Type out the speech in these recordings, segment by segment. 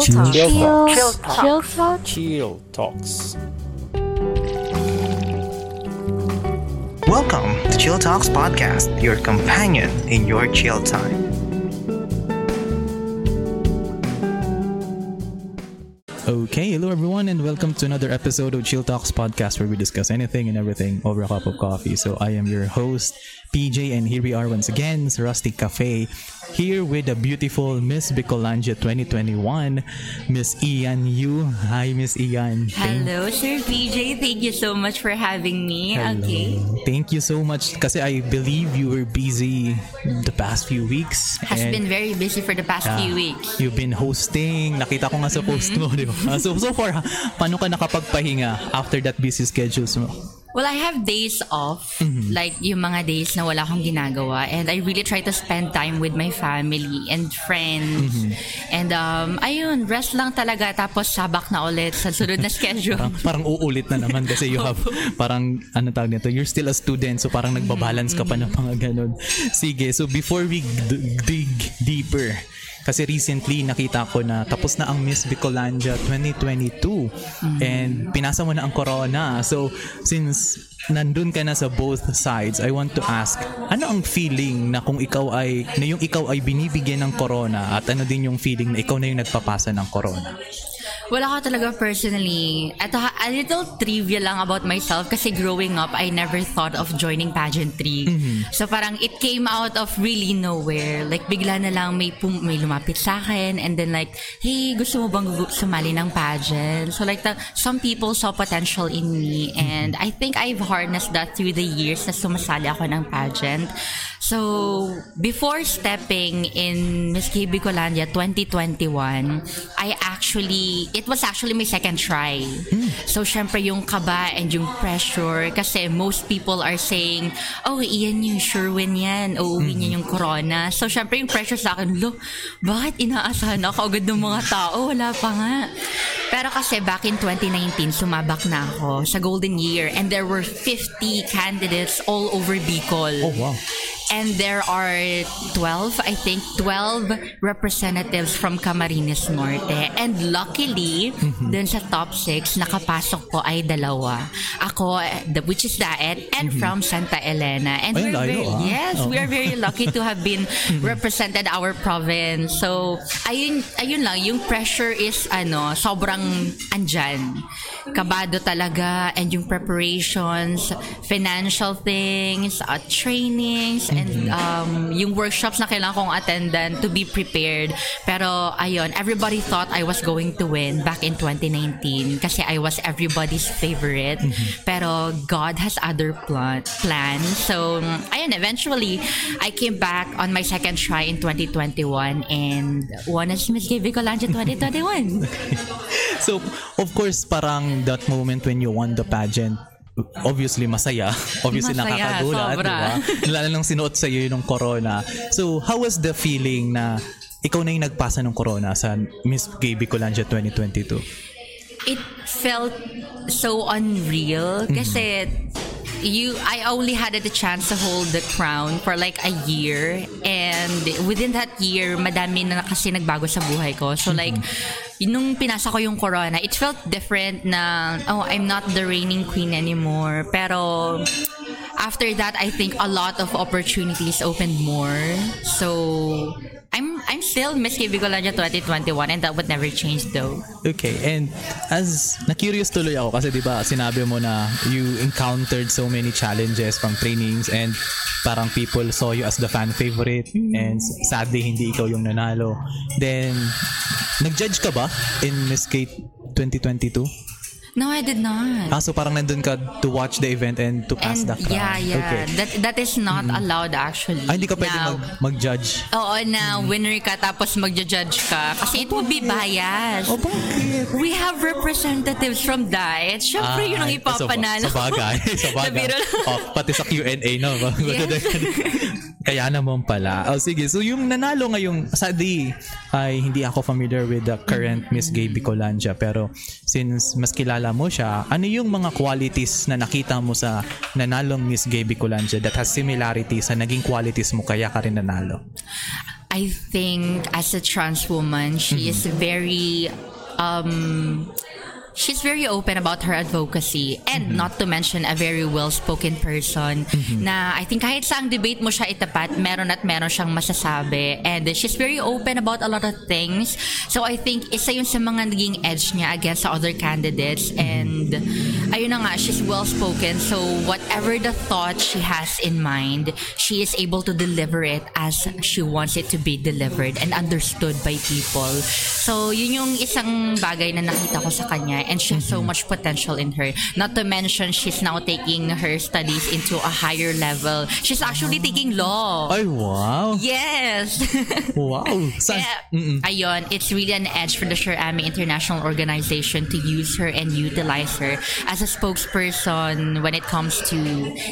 Chill Chill Talk. Talk. Chill Talk. Chill Talks. Welcome to Chill Talks Podcast, your companion in your chill time. Okay, hello everyone, and welcome to another episode of Chill Talks podcast where we discuss anything and everything over a cup of coffee. So I am your host, PJ, and here we are once again, sa Rustic Cafe, here with the beautiful Miss Bicolandia 2021, Miss Ian Yu. Hi, Miss Ian. Hello, Sir PJ. Thank you so much for having me. Hello. Okay. Thank you so much kasi I believe you were busy the past few weeks. Has been very busy for the past Yeah. few weeks. You've been hosting. Nakita ko nga sa post mm-hmm. mo, di ba? So, so far, paano ka nakapagpahinga after that busy schedules mo? Well, I have days off, Mm-hmm. like yung mga days na wala akong ginagawa. And I really try to spend time with my family and friends. Mm-hmm. And um, ayun, rest lang talaga. Tapos sabak na ulit sa sunod na schedule. Parang, parang uulit na naman kasi you have, parang, ano tawag nito, you're still a student, so parang nagbabalance ka pa ng mga ganun. Sige, so before we d- dig deeper, kasi recently nakita ko na tapos na ang Miss Bicolandia 2022 and pinasa mo na ang corona. So since nandun ka na sa both sides, I want to ask, ano ang feeling na kung ikaw ay, na yung ikaw ay binibigyan ng corona at ano din yung feeling na ikaw na yung nagpapasa ng corona? Wala ako talaga personally. At a, little trivia lang about myself kasi growing up, I never thought of joining pageantry. So parang it came out of really nowhere. Like bigla na lang may, pum- may lumapit sa akin and then like, hey, gusto mo bang sumali ng pageant? So like the, some people saw potential in me and I think I've harnessed that through the years na sumasali ako ng pageant. So, before stepping in Miss KB Colandia 2021, I actually, it was actually my second try. So, syempre yung kaba and yung pressure kasi most people are saying, oh, iyan yung sure win yan. Uuwi niya yung corona. So, syempre yung pressure sa akin, lo, bakit inaasahan ako agad ng mga tao? Wala pa nga. Pero kasi back in 2019, sumabak na ako sa Golden Year and there were 50 candidates all over Bicol. Oh, wow. And there are 12, I think, 12 representatives from Camarines Norte. And luckily, dun sa top 6, nakapasok ko ay dalawa. Ako, the, which is Daet, and from Santa Elena. And Ay, we're layo, very, ah. yes, we are very lucky to have been represented our province. So, ayun, ayun lang, yung pressure is, ano, sobrang andyan. Kabado talaga, and yung preparations, financial things, uh, trainings, and um, yung workshops na kailangan kong attendan to be prepared. Pero, ayun, everybody thought I was going to win back in 2019 kasi I was everybody's favorite. Pero, God has other plan plans. So, ayun, eventually, I came back on my second try in 2021 and won as Miss Gay Bicolandia 2021. So, of course, parang that moment when you won the pageant, obviously masaya. Obviously Masaya, nakakagulat, di ba? Lalo nang sinuot sa iyo yung corona. So, how was the feeling na ikaw na yung nagpasa ng corona sa Miss Gay Bicolandia 2022? it felt so unreal kasi you I only had the chance to hold the crown for like a year. And within that year madami na kasi nagbago sa buhay ko. So like nung pinasa ko yung corona it felt different na oh I'm not the reigning queen anymore. Pero after that I think a lot of opportunities opened more. So I'm I'm still Miss KB Bicolandia 2021 and that would never change though Okay, and as na-curious tuloy ako kasi 'di ba sinabi mo na you encountered so many challenges from trainings and parang people saw you as the fan favorite and sadly hindi ikaw yung nanalo. Then nag-judge ka ba in Miss Kate 2022? No, I did not. Ah, so parang nandun ka to watch the event and to pass And the crown. yeah, yeah. Okay. That that is not allowed actually. Ah, hindi ka pwede Now, mag, mag-judge. Oo, na winner ka tapos magja-judge ka. Kasi it would be biased. Oh, bakit? We have representatives from Diet. Siyempre, yun ang Ah, ipapanalo. Sa, sa bagay. Sa bagay. Oh, pati sa Q&A, no? Kaya naman pala. Oh, sige. So, yung nanalo ngayong, sadly, ay hindi ako familiar with the current Miss Gay Bicolandia. Pero, since mas kilala mo siya, ano yung mga qualities na nakita mo sa nanalong Miss Gay Bicolandia that has similarity sa naging qualities mo kaya ka rin nanalo? I think as a trans woman, she is very um she's very open about her advocacy and not to mention a very well-spoken person na I think kahit sa ang debate mo siya itapat, meron at meron siyang masasabi. And she's very open about a lot of things. So I think isa yun sa mga naging edge niya against sa other candidates. And ayun na nga, she's well-spoken. So whatever the thought she has in mind, she is able to deliver it as she wants it to be delivered and understood by people. So yun yung isang bagay na nakita ko sa kanya and she has so mm-hmm. much potential in her. Not to mention, she's now taking her studies into a higher level. She's actually taking law. Ay, wow. Yes. Wow. Sa- Kaya, ayun, it's really an edge for the Sherami International Organization to use her and utilize her as a spokesperson when it comes to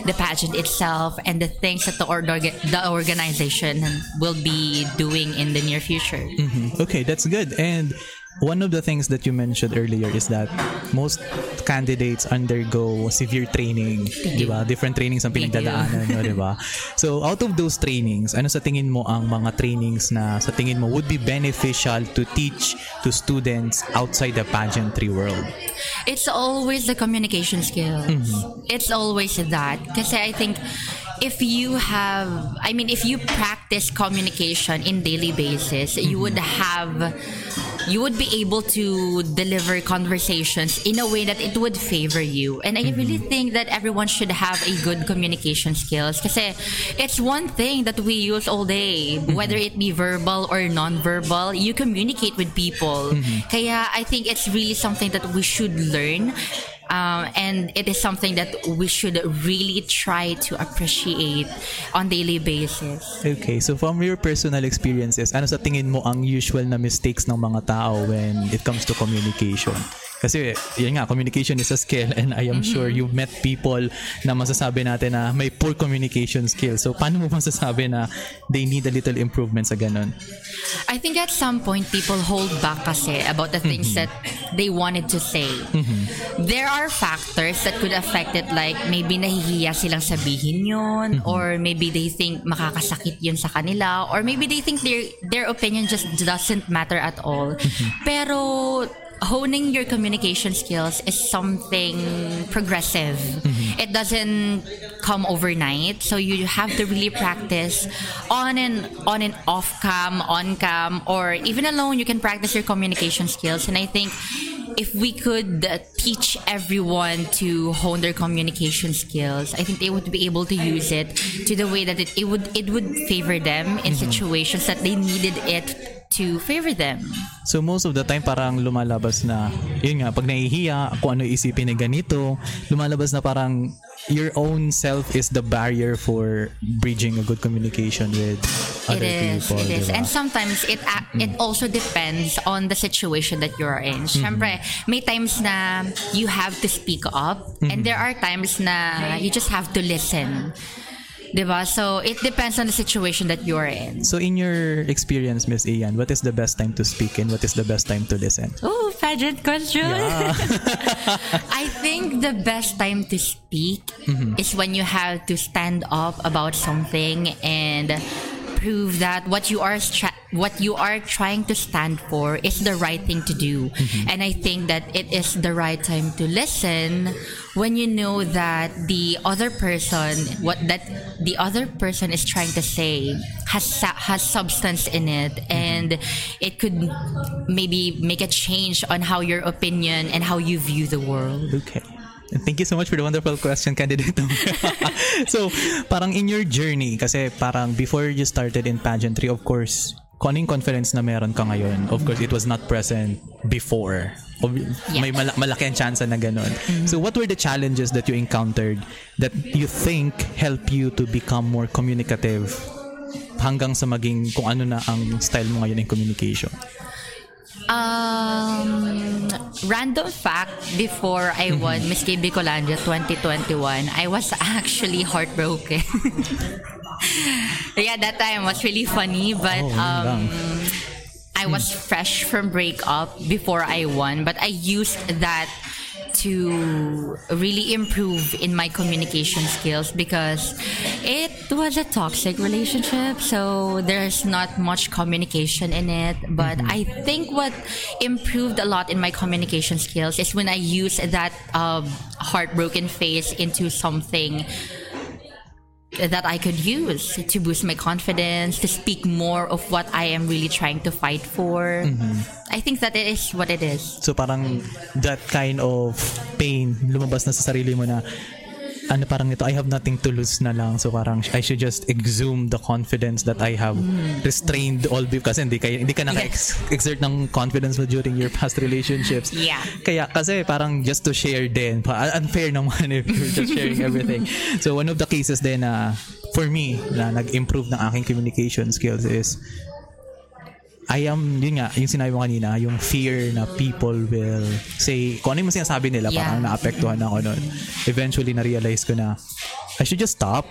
the pageant itself and the things that the, org- the organization will be doing in the near future. Mm-hmm. Okay, that's good. And one of the things that you mentioned earlier is that most candidates undergo severe training, di ba? Different trainings ang pinagdadaanan, no, di ba? So, out of those trainings, ano sa tingin mo ang mga trainings na sa tingin mo would be beneficial to teach to students outside the pageantry world? It's always the communication skills. It's always that. Kasi I think if you have, I mean, if you practice communication in daily basis, you would have, you would be able to deliver conversations in a way that it would favor you. And I really think that everyone should have a good communication skills. Kasi it's one thing that we use all day, whether it be verbal or non-verbal, you communicate with people. Kaya I think it's really something that we should learn. Um, and it is something that we should really try to appreciate on daily basis. Okay, so from your personal experiences, ano sa tingin mo ang usual na mistakes ng mga tao when it comes to communication? Kasi, yun nga, communication is a skill and I am sure you've met people na masasabi natin na may poor communication skills. So, paano mo masasabi na they need a little improvement sa ganun? I think at some point people hold back kasi about the things that they wanted to say. There are factors that could affect it like maybe nahihiya silang sabihin yun or maybe they think makakasakit yun sa kanila or maybe they think their their opinion just doesn't matter at all. Pero honing your communication skills is something progressive. Mm-hmm. It doesn't come overnight, so you have to really practice on and on and off cam, on cam, or even alone. You can practice your communication skills, and I think if we could teach everyone to hone their communication skills, I think they would be able to use it to the way that it, it would it would favor them in mm-hmm. situations that they needed it to favor them. So most of the time parang lumalabas na, yun nga, pag nahihiya, kung ano isipin na ganito, lumalabas na parang your own self is the barrier for bridging a good communication with other it is, people. it is. diba? And sometimes it a- it also depends on the situation that you are in. Siyempre, may times na you have to speak up and there are times na you just have to listen. Diba? So, it depends on the situation that you are in. So in your experience, Miss Ian, what is the best time to speak and what is the best time to listen? Oh, pageant question. I think the best time to speak is when you have to stand up about something and prove that what you are stra- what you are trying to stand for is the right thing to do. Mm-hmm. And I think that it is the right time to listen when you know that the other person what that the other person is trying to say has has substance in it mm-hmm. and it could maybe make a change on how your opinion and how you view the world. Okay. And thank you so much for the wonderful question, candidate. so, parang in your journey, kasi parang before you started in pageantry, of course, kung anong confidence na meron ka ngayon, of course, it was not present before. Ob- May mala- malaki ang chance na ganun. So, what were the challenges that you encountered that you think help you to become more communicative hanggang sa maging kung ano na ang style mo ngayon in communication? Um, random fact, before I won Miss KB Colandia 2021, I was actually heartbroken. yeah, that time was really funny, but Oh, um, I was fresh from breakup before I won, but I used that to really improve in my communication skills because it was a toxic relationship. So there's not much communication in it. But I think what improved a lot in my communication skills is when I use that um, heartbroken phase into something that I could use to boost my confidence, to speak more of what I am really trying to fight for. I think that it is what it is. So parang that kind of pain lumabas na sa sarili mo na ano parang ito, I have nothing to lose na lang. So parang I should just exhume the confidence that I have restrained all because hindi, kaya, hindi ka naka-exert ng confidence mo during your past relationships. Yeah. Kaya kasi parang just to share din, unfair naman if you're just sharing everything. So one of the cases din na for me na nag-improve ng aking communication skills is I am, yun nga, yung sinabi mo kanina, yung fear na people will say, kung ano yung sinasabi nila, Yeah. parang naapektuhan ako nun. Eventually, na-realize ko na, I should just stop.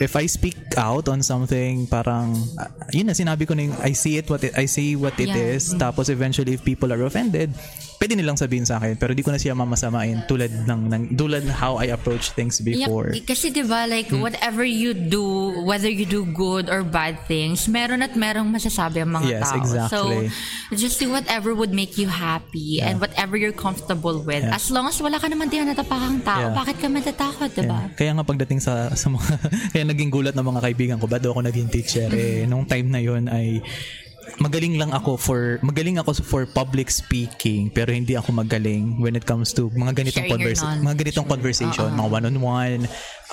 If I speak out on something, parang, ah, yun na, sinabi ko na yung, I see it, what it, I see what it Yeah. is. Tapos eventually, if people are offended, pwede nilang sabihin sa akin, pero di ko na siya mamasamain tulad ng, ng tulad how I approach things before. Yeah, kasi 'di ba like whatever you do, whether you do good or bad things, meron at merong masasabi ang mga Yes, tao. exactly. So just do whatever would make you happy and whatever you're comfortable with. Yeah. As long as wala ka naman tinatapakang tao, Yeah. bakit ka matatakot, 'di ba? Yeah. Kaya nga pagdating sa sa mga kaya naging gulat ng mga kaibigan ko, ba't ako naging teacher eh nung time na yon ay magaling lang ako for magaling ako for public speaking pero hindi ako magaling when it comes to mga ganitong conversation mga ganitong conversation mga one-on-one.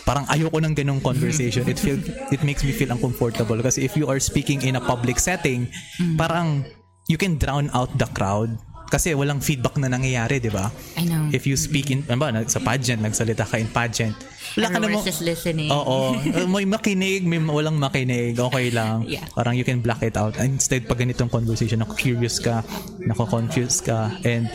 Parang ayoko ng ganong conversation. It feel it makes me feel uncomfortable kasi if you are speaking in a public setting Mm. parang you can drown out the crowd kasi walang feedback na nangyayari, di ba? I know. If you speak in, ano ba, sa pageant, nagsalita ka in pageant, wala ka namang- just listening. Oo. Uh, may makinig, may walang makinig, okay lang. Yeah. Parang you can block it out. Instead, pag ganitong conversation, ako curious ka, nako-confuse ka, and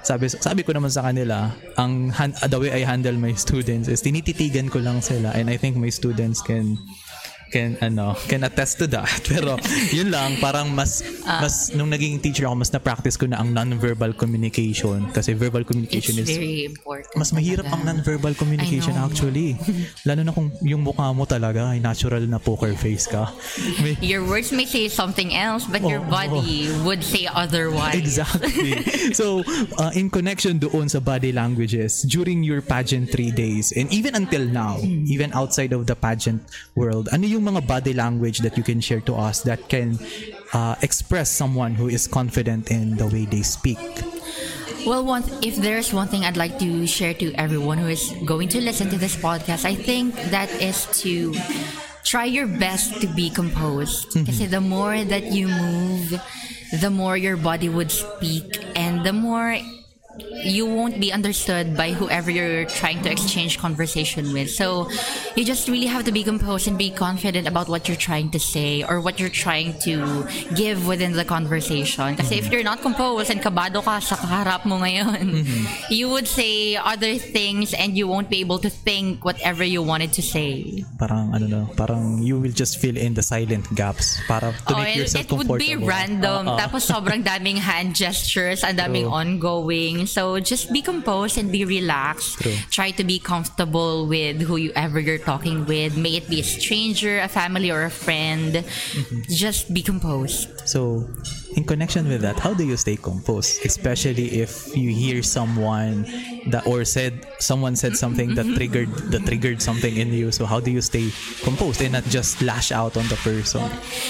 sabi sabi ko naman sa kanila, ang han- the way I handle my students is tinititigan ko lang sila and I think my students can can ano can attest to that pero yun lang parang mas Ah. mas nung naging teacher ako mas na practice ko na ang non-verbal communication kasi verbal communication is very important. mas mahirap ang talaga. non-verbal communication actually. Lalo na kung yung mukha mo talaga ay natural na poker face ka. May, Your words may say something else, but your Oo. body would say otherwise. exactly. so, uh, in connection doon sa body languages, during your pageantry days, and even until now, even outside of the pageant world, ano yung mga body language that you can share to us that can uh, express someone who is confident in the way they speak? Well, one if there's one thing I'd like to share to everyone who is going to listen to this podcast, I think that is to try your best to be composed. Kasi the more that you move, the more your body would speak, and the more you won't be understood by whoever you're trying to exchange conversation with. So you just really have to be composed and be confident about what you're trying to say or what you're trying to give within the conversation. Kasi if mm-hmm. you're not composed and kabado ka sa kaharap mo ngayon, mm-hmm. you would say other things and you won't be able to think whatever you wanted to say. Parang ano no, parang you will just fill in the silent gaps para to Oh, make yourself it would be comfortable. random. Oo. Tapos sobrang daming hand gestures, ang daming True. ongoing. So just be composed and be relaxed. True. Try to be comfortable with whoever you're talking with. May it be a stranger, a family, or a friend. Mm-hmm. Just be composed. So, in connection with that, how do you stay composed? Especially if you hear someone that or said someone said something that triggered that triggered something in you. So how do you stay composed and not just lash out on the person?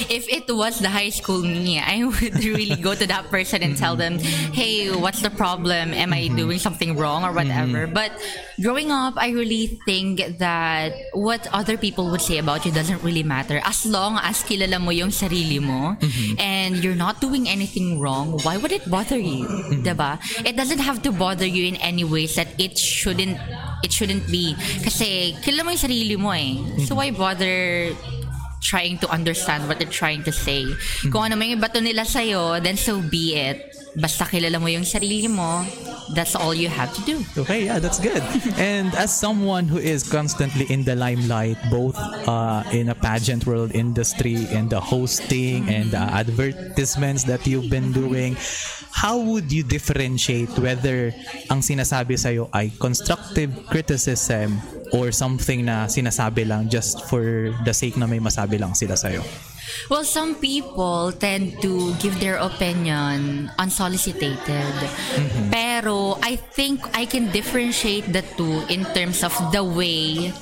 If it was the high school me, I would really go to that person and tell them, hey, what's the problem? Am I mm-hmm. doing something wrong or mm-hmm. whatever? But growing up, I really think that what other people would say about you doesn't really matter. As long as kilala mo yung sarili mo and you're not doing anything wrong, why would it bother you? Diba? It doesn't have to bother you in any ways that it shouldn't it shouldn't be. Kasi kilala mo yung sarili mo eh. So why bother trying to understand what they're trying to say. Kung ano may ibato nila sa'yo, then so be it. Basta kilala mo yung sarili mo, that's all you have to do. Okay, yeah, that's good. and as someone who is constantly in the limelight, both uh, in a pageant world industry and the hosting and the advertisements that you've been doing, how would you differentiate whether ang sinasabi sa'yo ay constructive criticism or something na sinasabi lang just for the sake na may masabi lang sila sa'yo? Well, some people tend to give their opinion unsolicited. Pero I think I can differentiate the two in terms of the way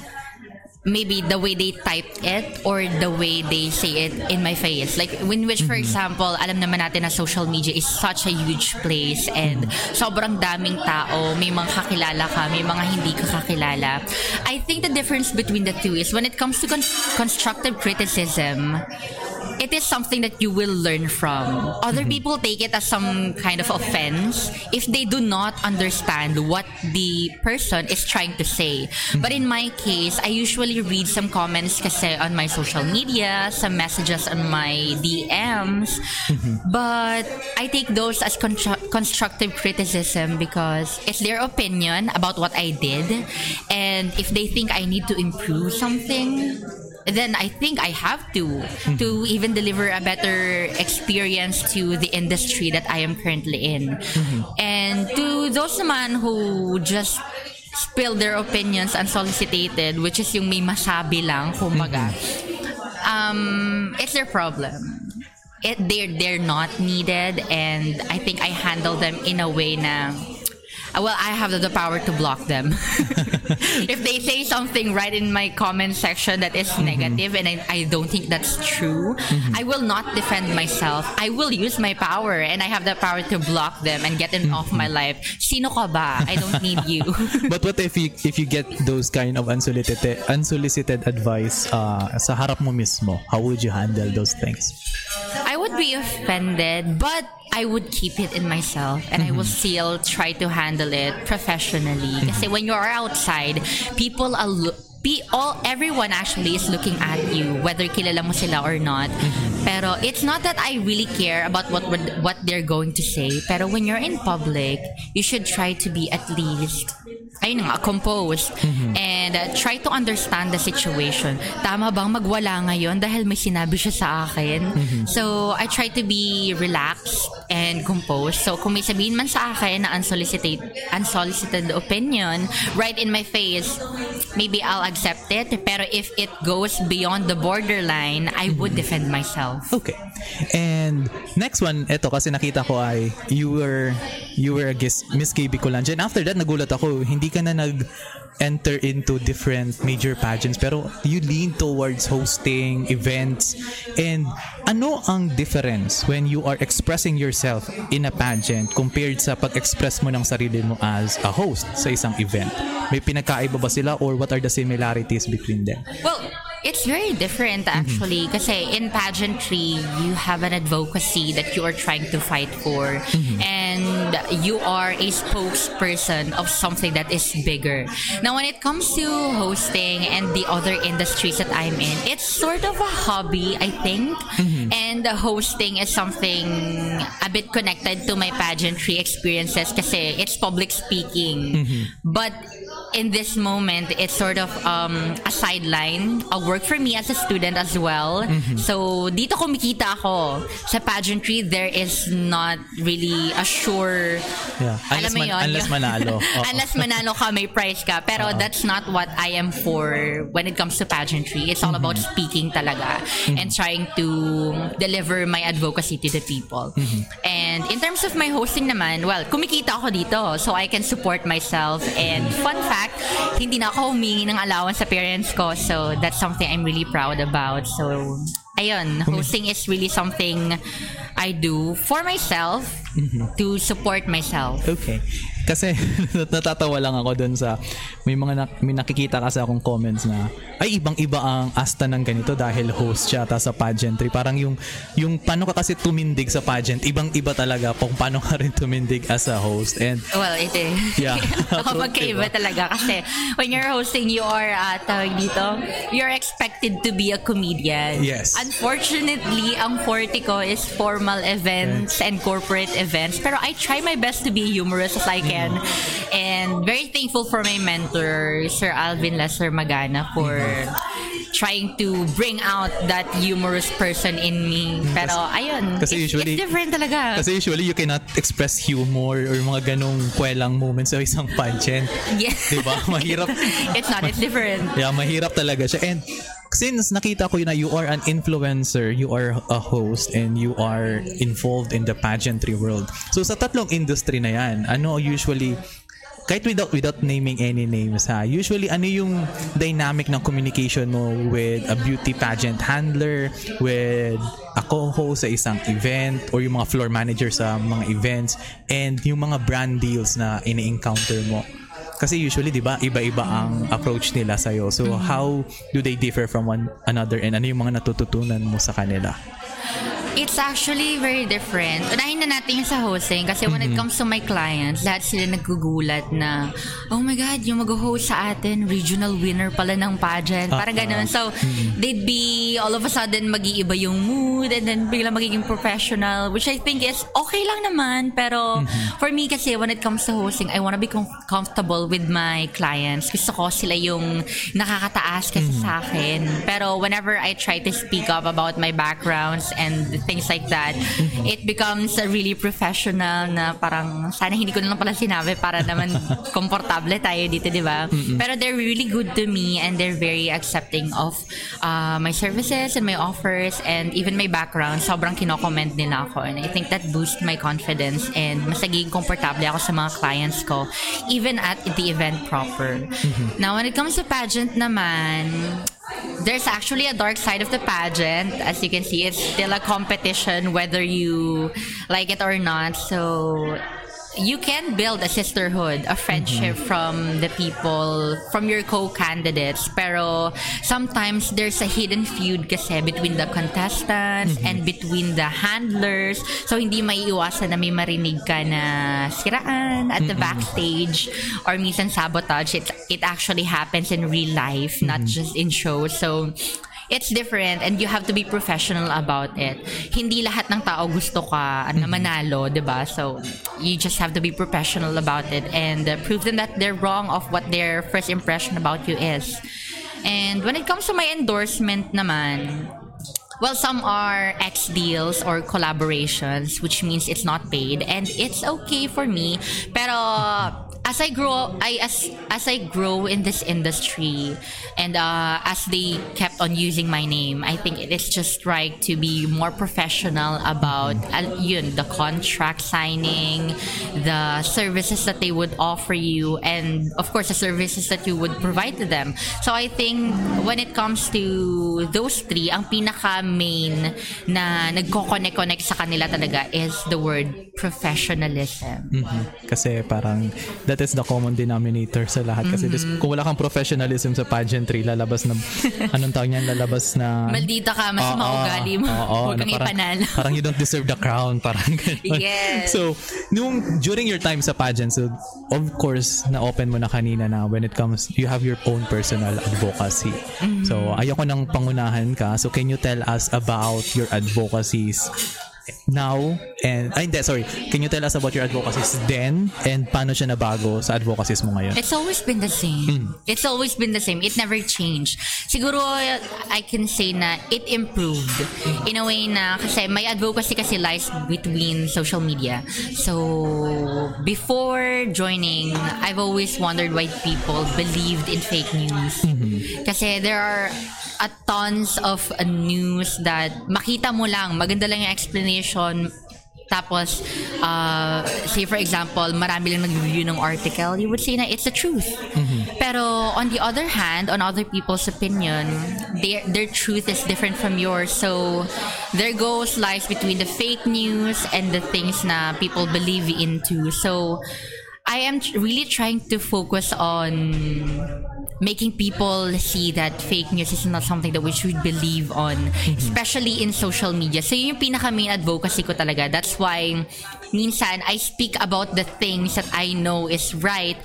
maybe the way they typed it or the way they say it in my face. Like when which for example, alam naman natin na social media is such a huge place and sobrang daming tao, may mga kakilala ka, may mga hindi ka kakilala. I think the difference between the two is when it comes to con- constructive criticism, it is something that you will learn from. Other mm-hmm. people take it as some kind of offense if they do not understand what the person is trying to say. Mm-hmm. But in my case, I usually read some comments kasi on my social media, some messages on my DMs. Mm-hmm. But I take those as constru- constructive criticism because it's their opinion about what I did. And if they think I need to improve something, then I think I have to to mm-hmm. even deliver a better experience to the industry that I am currently in. Mm-hmm. And to those naman who just spill their opinions unsolicited, which is yung may masabi lang, kumbaga, mm-hmm. um, it's their problem. It, they're, they're not needed and I think I handle them in a way na Uh, well, I have the power to block them. if they say something right in my comment section that is mm-hmm. negative and I, I don't think that's true, mm-hmm. I will not defend myself. I will use my power and I have the power to block them and get them mm-hmm. off my life. Sino ka ba? I don't need you. But what if you if you get those kind of unsolicited unsolicited advice uh, sa harap mo mismo? How would you handle those things? I would be offended, but I would keep it in myself and I will mm-hmm. still try to handle it professionally. Mm-hmm. Kasi when you are outside, people are lo- be all everyone actually is looking at you whether kilala mo sila or not. Mm-hmm. Pero it's not that I really care about what- what they're going to say. Pero when you're in public, you should try to be at least ayun nga, composed and uh, try to understand the situation. Tama bang magwala ngayon dahil may sinabi siya sa akin? So, I try to be relaxed and composed. So, kung may sabihin man sa akin na unsolicited, unsolicited opinion right in my face, maybe I'll accept it. Pero if it goes beyond the borderline, I would defend myself. Okay. And next one, ito kasi nakita ko ay you were you were a guest Miss KB Colange. And after that nagulat ako, hindi ka na nag enter into different major pageants pero you lean towards hosting events and ano ang difference when you are expressing yourself in a pageant compared sa pag-express mo ng sarili mo as a host sa isang event may pinagkaiba ba sila or what are the similarities between them Well, it's very different actually. Kasi in pageantry, you have an advocacy that you are trying to fight for. And you are a spokesperson of something that is bigger. Now, when it comes to hosting and the other industries that I'm in, it's sort of a hobby, I think. And the hosting is something a bit connected to my pageantry experiences kasi it's public speaking. But in this moment, it's sort of um, a sideline, a work for me as a student as well. So, dito kumikita ako. Sa pageantry, there is not really a sure... Yeah. Alam Unless mo man- yun, unless manalo. Oo. unless manalo ka, may prize ka. Pero that's not what I am for when it comes to pageantry. It's all about Mm-hmm. speaking talaga and trying to deliver my advocacy to the people. Mm-hmm. And in terms of my hosting naman, well, kumikita ako dito so I can support myself. And fun fact, hindi na ako humingi ng allowance sa parents ko. So that's something I'm really proud about. So, ayun, hosting is really something I do for myself Mm-hmm. to support myself. Okay. Kasi natatawa lang ako dun sa may mga nak- may nakikita kasi akong comments na ay ibang-iba ang asta ng ganito dahil host siya ta sa pageantry. Parang yung yung paano ka kasi tumindig sa pageant, ibang-iba talaga kung paano ka rin tumindig as a host. And Well, it is. Yeah. Ako magkaiba Diba? talaga kasi when you're hosting, you are, uh, tawag dito, you're expected to be a comedian. Yes. Unfortunately, ang forte ko is formal events and corporate events. Pero I try my best to be humorous as I can. Ayan. And very thankful for my mentor, Sir Alvin Lesser Magana, for trying to bring out that humorous person in me. Pero ayun, Kasi it's, usually- it's different talaga. Kasi usually you cannot express humor or mga ganong kwelang moments sa isang pageant. yeah. Diba? Mahirap. it's not, it's different. Yeah, mahirap talaga siya. And since nakita ko na you are an influencer, you are a host, and you are involved in the pageantry world. So sa tatlong industry na yan, ano usually kahit without without naming any names ha, usually ano yung dynamic ng communication mo with a beauty pageant handler, with a co-host sa isang event, or yung mga floor manager sa mga events, and yung mga brand deals na ini-encounter mo. Kasi usually, di ba, iba-iba ang approach nila sa'yo. So, how do they differ from one another and ano yung mga natututunan mo sa kanila? It's actually very different. Unahin na natin yung sa hosting kasi when it comes to my clients, lahat sila naggugulat na, oh my God, yung mag-host sa atin, regional winner pala ng pageant. Para Ah, ganun. So, they'd be all of a sudden mag-iiba yung mood and then bigla magiging professional, which I think is okay lang naman. Pero for me kasi, when it comes to hosting, I wanna be com- comfortable with my clients. Gusto ko sila yung nakakataas kasi sa akin. Pero whenever I try to speak up about my backgrounds and things like that, it becomes a really professional na parang sana hindi ko na lang pala sinabi para naman komportable tayo dito, di ba? Pero they're really good to me and they're very accepting of uh, my services and my offers and even my background. Sobrang kino-comment nila ako and I think that boosts my confidence and mas naging komportable ako sa mga clients ko even at the event proper. Now, when it comes to pageant naman, there's actually a dark side of the pageant. As you can see, it's still a competition whether you like it or not. So you can build a sisterhood, a friendship from the people, from your co-candidates. Pero sometimes there's a hidden feud kasi between the contestants and between the handlers. So hindi maiiwasan na may marinig ka na siraan at the backstage or minsan sabotage. It, it actually happens in real life, not just in shows. So it's different and you have to be professional about it. Hindi lahat ng tao gusto ka na manalo, 'di ba? So you just have to be professional about it and uh, prove them that they're wrong of what their first impression about you is. And when it comes to my endorsement naman, Well, some are X deals or collaborations, which means it's not paid, and it's okay for me. Pero as I grow, I as as I grow in this industry, and uh, as they kept on using my name, I think it is just right to be more professional about uh, the contract signing, the services that they would offer you, and of course the services that you would provide to them. So I think when it comes to those three, ang pinaka main na nagko-connect-connect sa kanila talaga is the word professionalism. Mm-hmm. Kasi parang that is the common denominator sa lahat. Kasi this- kung wala kang professionalism sa pageantry, lalabas na, anong tawag niyan, lalabas na... Maldita ka, mas Oo, maugali mo. oo, Huwag na kang parang, ipanalo. parang you don't deserve the crown. Parang ganun. Yes. So, nung, during your time sa pageant, so, of course, na-open mo na kanina na when it comes, you have your own personal advocacy. Mm-hmm. So, ayoko nang pangunahan ka. So, can you tell us about your advocacies now and ay hindi sorry can you tell us about your advocacies then and paano siya nabago sa advocacies mo ngayon It's always been the same. It's always been the same. It never changed. Siguro, I can say na it improved. In a way na, kasi my advocacy kasi lies between social media. So, before joining, I've always wondered why people believed in fake news. Kasi there are a tons of news that makita mo lang, maganda lang yung explanation, tapos, uh, say for example, marami lang nag-review ng article, you would say na it's the truth. Pero on the other hand, on other people's opinion, their, their truth is different from yours. So, there goes lies between the fake news and the things na people believe into. So, I am really trying to focus on making people see that fake news is not something that we should believe on, especially in social media. So yun yung pinaka main advocacy ko talaga. That's why minsan I speak about the things that I know is right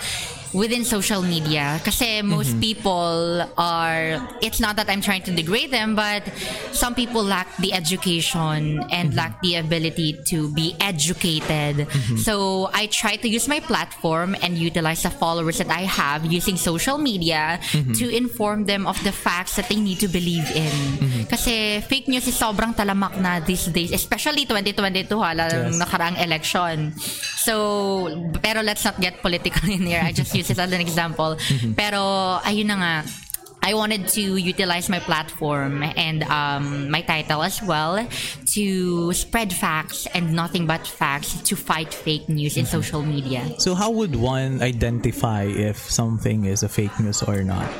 within social media. Kasi most mm-hmm. people are, it's not that I'm trying to degrade them, but some people lack the education and mm-hmm. lack the ability to be educated. Mm-hmm. So I try to use my platform and utilize the followers that I have using social media to inform them of the facts that they need to believe in. Kasi fake news is sobrang talamak na these days, especially 2022 hala, Yes. nakaraang election. So, pero let's not get political in here. I just use it as an example. Pero, ayun na nga, I wanted to utilize my platform and um, my title as well to spread facts and nothing but facts to fight fake news in social media. So how would one identify if something is a fake news or not?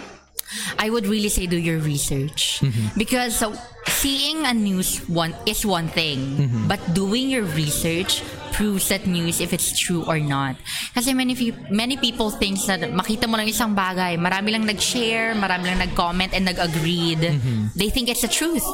I would really say do your research because so, seeing a news one is one thing, but doing your research proves that news if it's true or not. Kasi many many people think that makita mo lang isang bagay, marami lang nag-share, marami lang nag-comment and nag-agreed. They think it's the truth.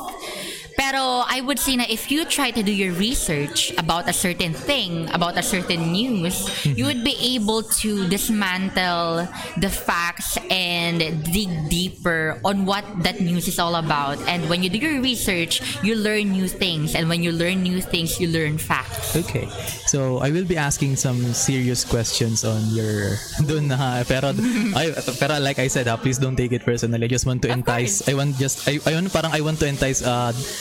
Pero I would say na if you try to do your research about a certain thing, about a certain news, you would be able to dismantle the facts and dig deeper on what that news is all about. And when you do your research, you learn new things. And when you learn new things, you learn facts. Okay. So I will be asking some serious questions on your dun na pero I, pero like I said, ah, please don't take it personally. I just want to entice. I want just I, I want parang I want to entice uh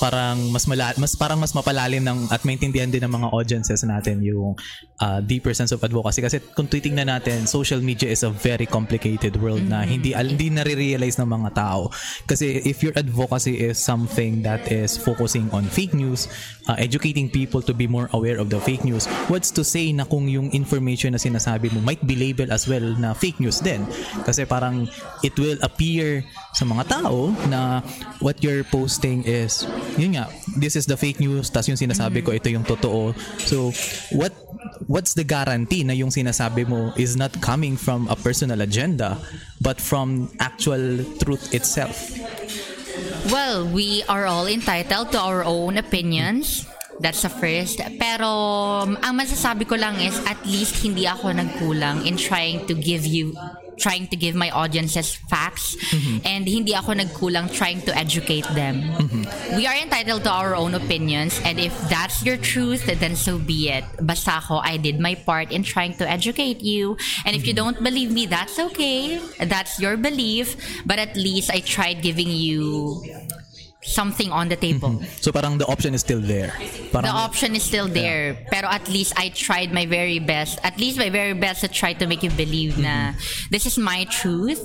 parang mas mala, mas parang mas mapalalim ng at maintindihan din ng mga audiences natin yung uh, deeper sense of advocacy. Kasi kung titingnan natin social media is a very complicated world na hindi al- hindi nare-realize ng mga tao. Kasi if your advocacy is something that is focusing on fake news uh, educating people to be more aware of the fake news what's to say na kung yung information na sinasabi mo might be labeled as well na fake news din? Kasi parang it will appear sa mga tao na what you're posting is yun nga this is the fake news tas yung sinasabi ko ito yung totoo so what what's the guarantee na yung sinasabi mo is not coming from a personal agenda but from actual truth itself Well, we are all entitled to our own opinions. That's the first. Pero ang masasabi ko lang is at least hindi ako nagkulang in trying to give you trying to give my audiences facts and hindi ako nagkulang trying to educate them. We are entitled to our own opinions and if that's your truth, then so be it. Basta ako, I did my part in trying to educate you. And if you don't believe me, that's okay. That's your belief. But at least I tried giving you something on the table. Mm-hmm. so parang the option is still there The option is still there. Pero at least I tried my very best. At least my very best to try to make you believe na mm-hmm. this is my truth.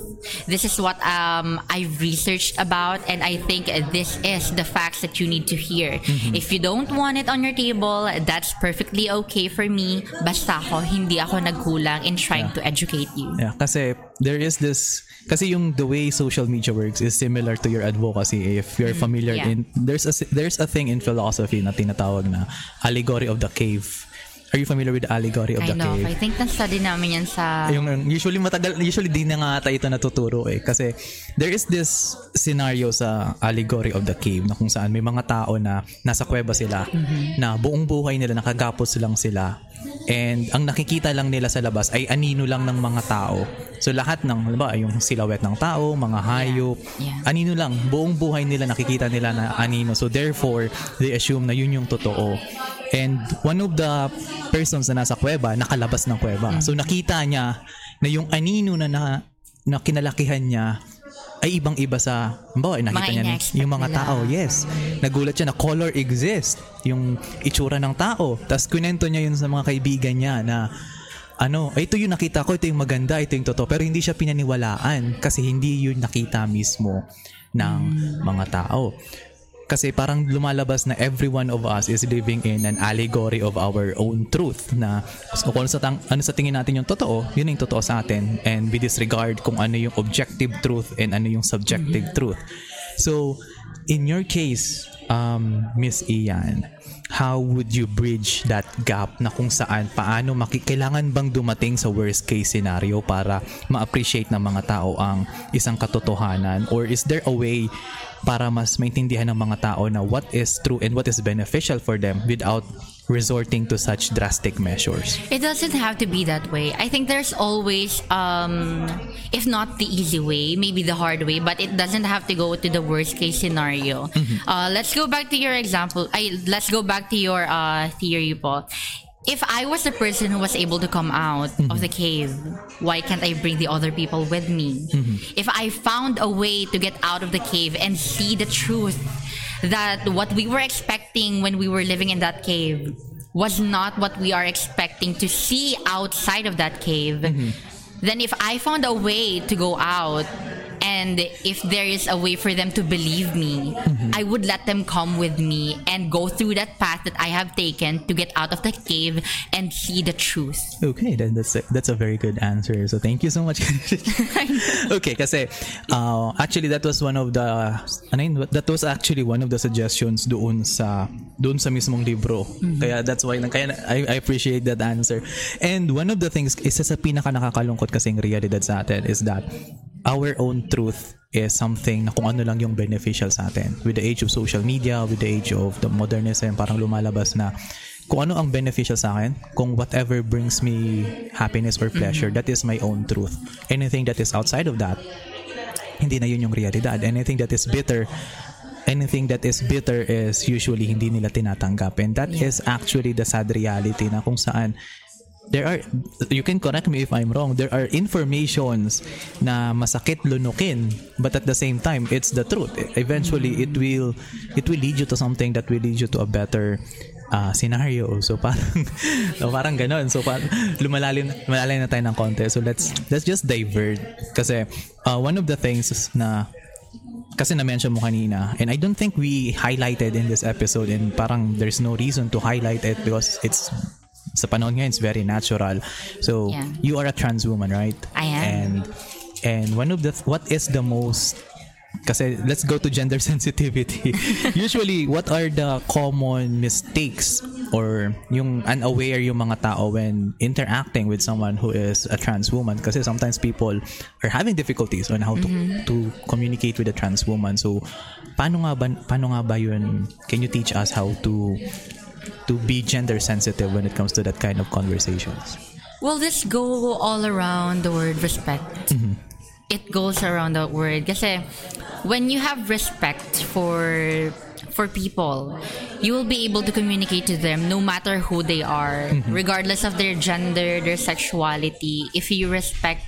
This is what um, I've researched about. And I think this is the facts that you need to hear. Mm-hmm. If you don't want it on your table, that's perfectly okay for me. Basta ako, hindi ako nagkulang in trying to educate you. Yeah, kasi there is this kasi yung the way social media works is similar to your advocacy if you're familiar Yeah. in there's a there's a thing in philosophy na tinatawag na allegory of the cave. Are you familiar with the allegory of I the know. cave? I think na-study namin yan sa... yung usually matagal usually di na nga ata ito natuturo eh kasi there is this scenario sa allegory of the cave na kung saan may mga tao na nasa kuweba sila na buong buhay nila nakagapos lang sila and ang nakikita lang nila sa labas ay anino lang ng mga tao. So lahat ng halimbawa yung silhouette ng tao mga hayop Yeah. anino lang. Buong buhay nila nakikita nila na anino. So therefore they assume na yun yung totoo. And one of the persons na nasa kuweba nakalabas ng kuweba. So nakita niya na yung anino na, na, na kinalakihan niya ay ibang-iba sa halimbawa nakita Mga niya yung mga nila. tao yes nagulat siya na color exists yung itsura ng tao tapos kunento niya yun sa mga kaibigan niya na ano, "Ay, ito yung nakita ko, ito yung maganda, ito yung totoo. Pero hindi siya pinaniwalaan kasi hindi yun nakita mismo ng mga tao. Kasi parang lumalabas na every one of us is living in an allegory of our own truth na so kung ano sa, tang, ano sa tingin natin yung totoo, yun yung totoo sa atin. And we disregard kung ano yung objective truth and ano yung subjective truth. So, in your case, um, Miss Ian, how would you bridge that gap na kung saan paano maki kailangan bang dumating sa worst case scenario para ma-appreciate ng mga tao ang isang katotohanan? Or is there a way para mas maintindihan ng mga tao na what is true and what is beneficial for them without resorting to such drastic measures. It doesn't have to be that way. I think there's always, um, if not the easy way, maybe the hard way, but it doesn't have to go to the worst case scenario. Uh, let's go back to your example. I, let's go back to your uh, theory, Paul. If I was the person who was able to come out of mm-hmm. the cave, why can't I bring the other people with me? Mm-hmm. If I found a way to get out of the cave and see the truth that what we were expecting when we were living in that cave was not what we are expecting to see outside of that cave, mm-hmm. then if I found a way to go out and if there is a way for them to believe me, I would let them come with me and go through that path that I have taken to get out of the cave and see the truth. Okay, then that's a, that's a very good answer. So thank you so much. okay, kasi uh, actually that was one of the ano yun, that was actually one of the suggestions doon sa doon sa mismong libro. Kaya that's why kaya I, I appreciate that answer. And one of the things isa sa pinaka nakakalungkot kasing realidad sa atin is that our own truth is something na kung ano lang yung beneficial sa atin. With the age of social media, with the age of the modernism, parang lumalabas na kung ano ang beneficial sa akin, kung whatever brings me happiness or pleasure, that is my own truth. Anything that is outside of that, hindi na yun yung realidad. Anything that is bitter, anything that is bitter is usually hindi nila tinatanggap. And that is actually the sad reality na kung saan there are you can correct me if I'm wrong there are informations na masakit lunukin but at the same time it's the truth. Eventually it will it will lead you to something that will lead you to a better uh, scenario. So parang so parang ganon. So parang lumalalim lumalalim na tayo ng konti. So let's let's just divert. Kasi uh, one of the things na kasi na-mention mo kanina and I don't think we highlighted in this episode and parang there's no reason to highlight it because it's sa panahon ngayon it's very natural so Yeah. you are a trans woman right I am. and and one of the what is the most kasi let's go to gender sensitivity usually what are the common mistakes or yung unaware yung mga tao when interacting with someone who is a trans woman. Kasi sometimes people are having difficulties on how to mm-hmm. to communicate with a trans woman. So paano nga ba paano nga ba yun? Can you teach us how to to be gender sensitive when it comes to that kind of conversations? Well, this go all around the word respect. Mm-hmm. It goes around that word. Kasi when you have respect for for people, you will be able to communicate to them no matter who they are, mm-hmm. regardless of their gender, their sexuality. If you respect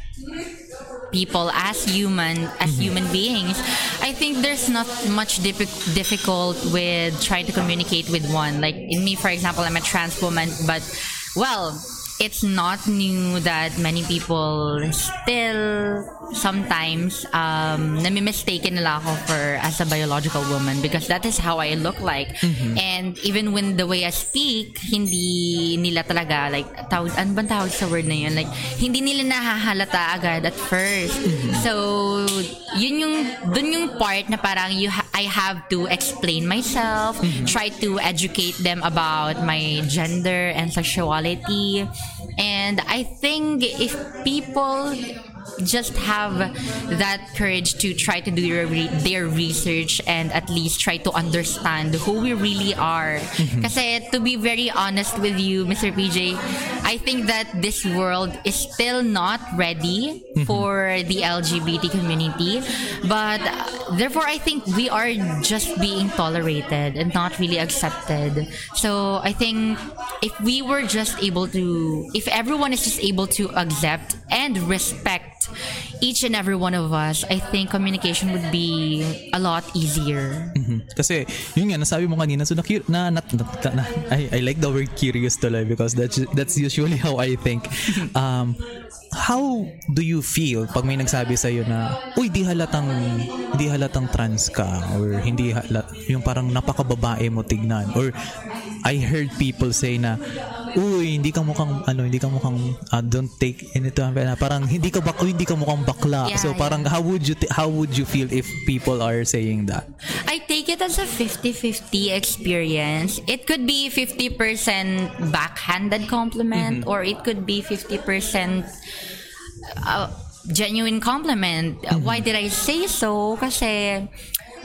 people as human as mm-hmm. human beings i think there's not much diffi- difficult with trying to communicate with one. Like in me for example i'm a trans woman but well it's not new that many people still sometimes um nami-mistaken nila ako for as a biological woman because that is how I look like. And even when the way I speak hindi nila talaga like tawag ano bang tawag sa word na yun? Like hindi nila nahahalata agad at first. So yun yung dun yung part na parang you ha- I have to explain myself try to educate them about my gender and sexuality and I think if people just have that courage to try to do their, re- their research and at least try to understand who we really are. Mm-hmm. Kasi to be very honest with you, Mr. PJ, I think that this world is still not ready mm-hmm. for the LGBT community. But therefore, I think we are just being tolerated and not really accepted. So I think if we were just able to, if everyone is just able to accept and respect each and every one of us, I think communication would be a lot easier. Kasi, yun nga, nasabi mo kanina, so na, na, na, na, na I, I like the word curious tuloy because that's, that's usually how I think. Um, how do you feel pag may nagsabi sa iyo na, uy, di halatang, di halatang trans ka or hindi halat, yung parang napakababae mo tignan or I heard people say na, uy, hindi ka mukhang, ano, hindi ka mukhang, uh, don't take into parang hindi ka bak, hindi ka mukhang bakla. Yeah, so parang how would you, t- how would you feel if people are saying that? I take it as a 50-50 experience. It could be 50% backhanded compliment or it could be 50% uh, genuine compliment. Uh, Why did I say so? Kasi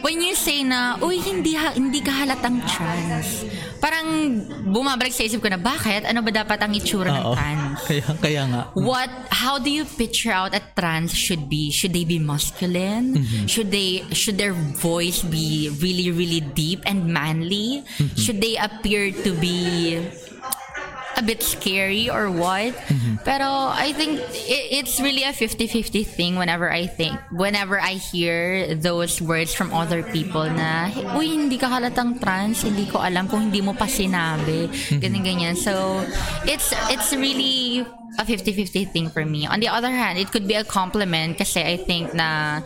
when you say na, uy, hindi, ha, hindi ka halatang trans, parang bumabalik sa isip ko na, bakit? Ano ba dapat ang itsura ng Oo. trans? Kaya, kaya nga. What, how do you picture out a trans should be? Should they be masculine? Mm-hmm. Should they, should their voice be really, really deep and manly? Mm-hmm. Should they appear to be a bit scary or what? Mm-hmm. Pero I think it, it's really a 50-50 thing whenever I think, whenever I hear those words from other people na, uy, hindi ka halatang trans, hindi ko alam kung hindi mo pa sinabi. Mm-hmm. Ganyan-ganyan. So, it's, it's really a 50-50 thing for me. On the other hand, it could be a compliment kasi I think na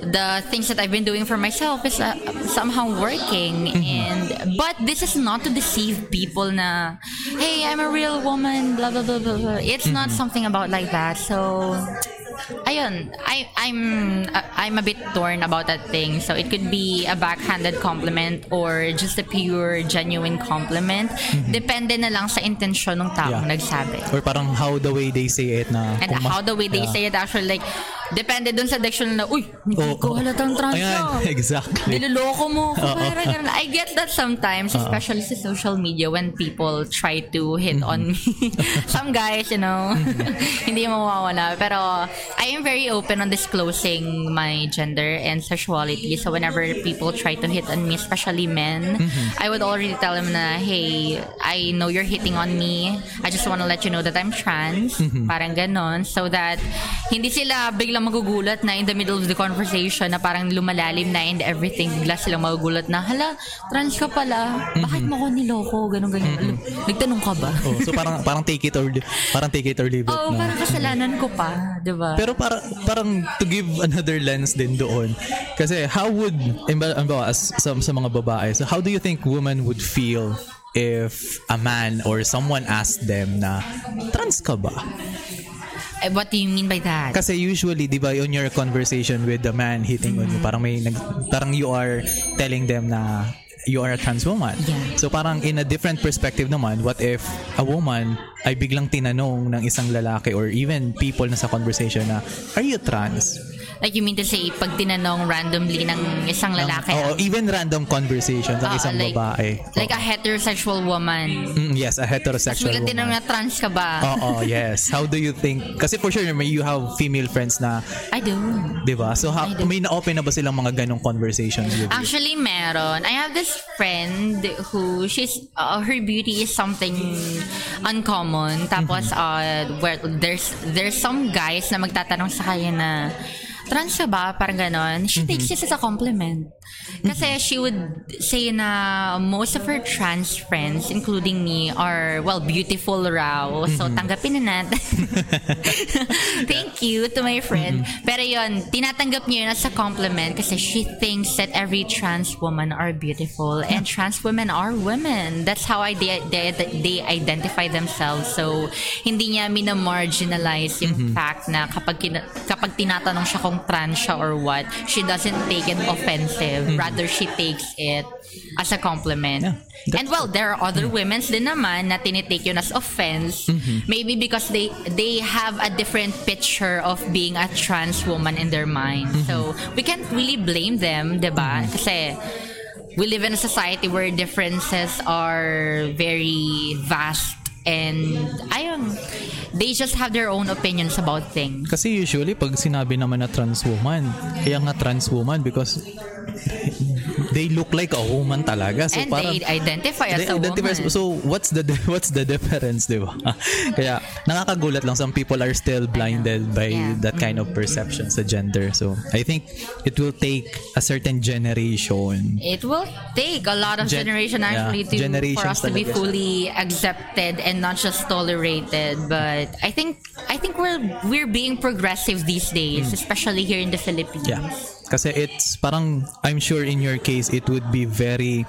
the things that I've been doing for myself is uh, somehow working. And but this is not to deceive people na, hey, I'm a real woman, blah blah blah blah. blah. It's not something about like that. So ayun, I I'm uh, I'm a bit torn about that thing. So it could be a backhanded compliment or just a pure genuine compliment. Depende na lang sa intensyon ng taong Yeah. nagsabi. Or parang how the way they say it na. And how the way they Yeah. say it actually like depende dun sa diction na uy, hindi Oo, ko halatang trans ka. exactly. Niloloko mo. Parang ganun. I get that sometimes, especially sa social media when people try to hit on me. Some guys, you know, hindi mawawala. Pero I am very open on disclosing my gender and sexuality. So whenever people try to hit on me, especially men, I would already tell them na, hey, I know you're hitting on me. I just want to let you know that I'm trans. Parang ganon. So that hindi sila biglang magugulat na in the middle of the conversation na parang lumalalim na and everything. Bigla silang magugulat na, hala, trans ka pala. Bakit mo ko niloko? Ganon, ganyan. Alam, Nagtanong ka ba? Oh, so parang parang take it or li- parang take it or leave it Oo, na. parang kasalanan ko pa. di ba? Pero para, parang to give another lens din doon. Kasi how would, as, sa, sa mga babae, so how do you think women would feel if a man or someone asked them na, trans ka ba? Eh, what do you mean by that? Kasi usually, di ba, on your conversation with the man hitting on you, parang may, nag, parang you are telling them na you are a trans woman. Yeah. So parang in a different perspective naman, what if a woman ay biglang tinanong ng isang lalaki or even people na sa conversation na, are you trans? Like you mean to say, pag tinanong randomly ng isang lalaki, Oo, even random conversations ng Oo, isang like, babae. like a heterosexual woman. Mm, yes, a Tapos heterosexual tinanong woman. na trans ka ba? Oo, yes. How do you think? Kasi for sure, may you have female friends na, I do. di ba? So, do. may na-open na ba silang mga ganong conversations with you? Actually, meron. I have this friend who she's uh, her beauty is something uncommon. Tapos uh, where there's there's some guys na magtatanong sa kanya na trans ka ba? Parang ganon. She takes it as a compliment. Kasi she would say na most of her trans friends, including me, are, well, beautiful raw. So, tanggapin na natin. Thank you to my friend. Pero yon tinatanggap niya yun as a compliment kasi she thinks that every trans woman are beautiful and trans women are women. That's how I they, they, they identify themselves. So, hindi niya mina-marginalize yung fact na kapag, kapag tinatanong siya kung trans siya or what, she doesn't take it offensive. Rather, she takes it as a compliment. Yeah, and well, there are other women's din naman na tinitake yun as offense. Maybe because they they have a different picture of being a trans woman in their mind. So, we can't really blame them, 'di ba? Kasi we live in a society where differences are very vast and ayun, they just have their own opinions about things. Kasi usually, pag sinabi naman na trans woman, kaya nga trans woman because they look like a woman talaga. So and parang, they identify as they a identify- woman. So what's the what's the difference, di ba? Kaya nakakagulat lang some people are still blinded by Yeah. that kind of perception sa gender. So I think it will take a certain generation. It will take a lot of Gen- generation actually yeah, to for us to be fully accepted and not just tolerated. But I think I think we're we're being progressive these days, especially here in the Philippines. Yeah. Kasi it's parang, I'm sure in your case, it would be very,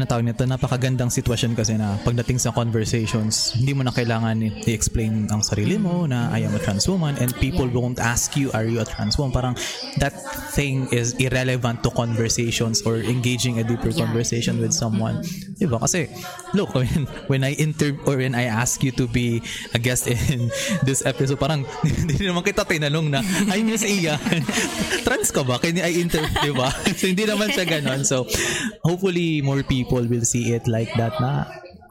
ano tawag nito, napakagandang sitwasyon kasi na pagdating sa conversations, hindi mo na kailangan i-explain ang sarili mo na I am a trans woman and people Yeah. won't ask you, are you a trans woman? Parang that thing is irrelevant to conversations or engaging a deeper Yeah. conversation with someone. Diba? Kasi, look, when, when I inter or when I ask you to be a guest in this episode, parang hindi naman kita tinanong na, ay, Miss Iya, trans ka ba? Kaya I inter, diba? so, hindi naman siya ganon. So, hopefully, more people will see it like that na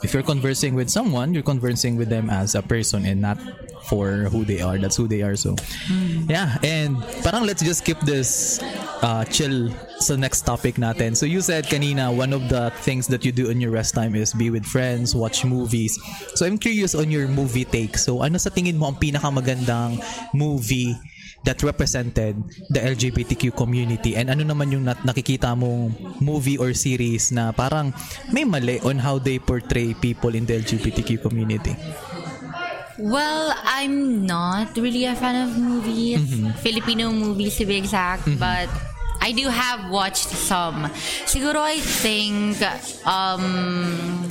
if you're conversing with someone, you're conversing with them as a person and not for who they are. That's who they are. So, yeah. And parang let's just skip this uh, chill sa next topic natin. So, you said kanina, one of the things that you do in your rest time is be with friends, watch movies. So, I'm curious on your movie take. So, ano sa tingin mo ang pinakamagandang movie that represented the LGBTQ community and ano naman yung nat- nakikita mong movie or series na parang may mali on how they portray people in the LGBTQ community. Well, I'm not really a fan of movies, Filipino movies to be exact, but I do have watched some. Siguro I think, um,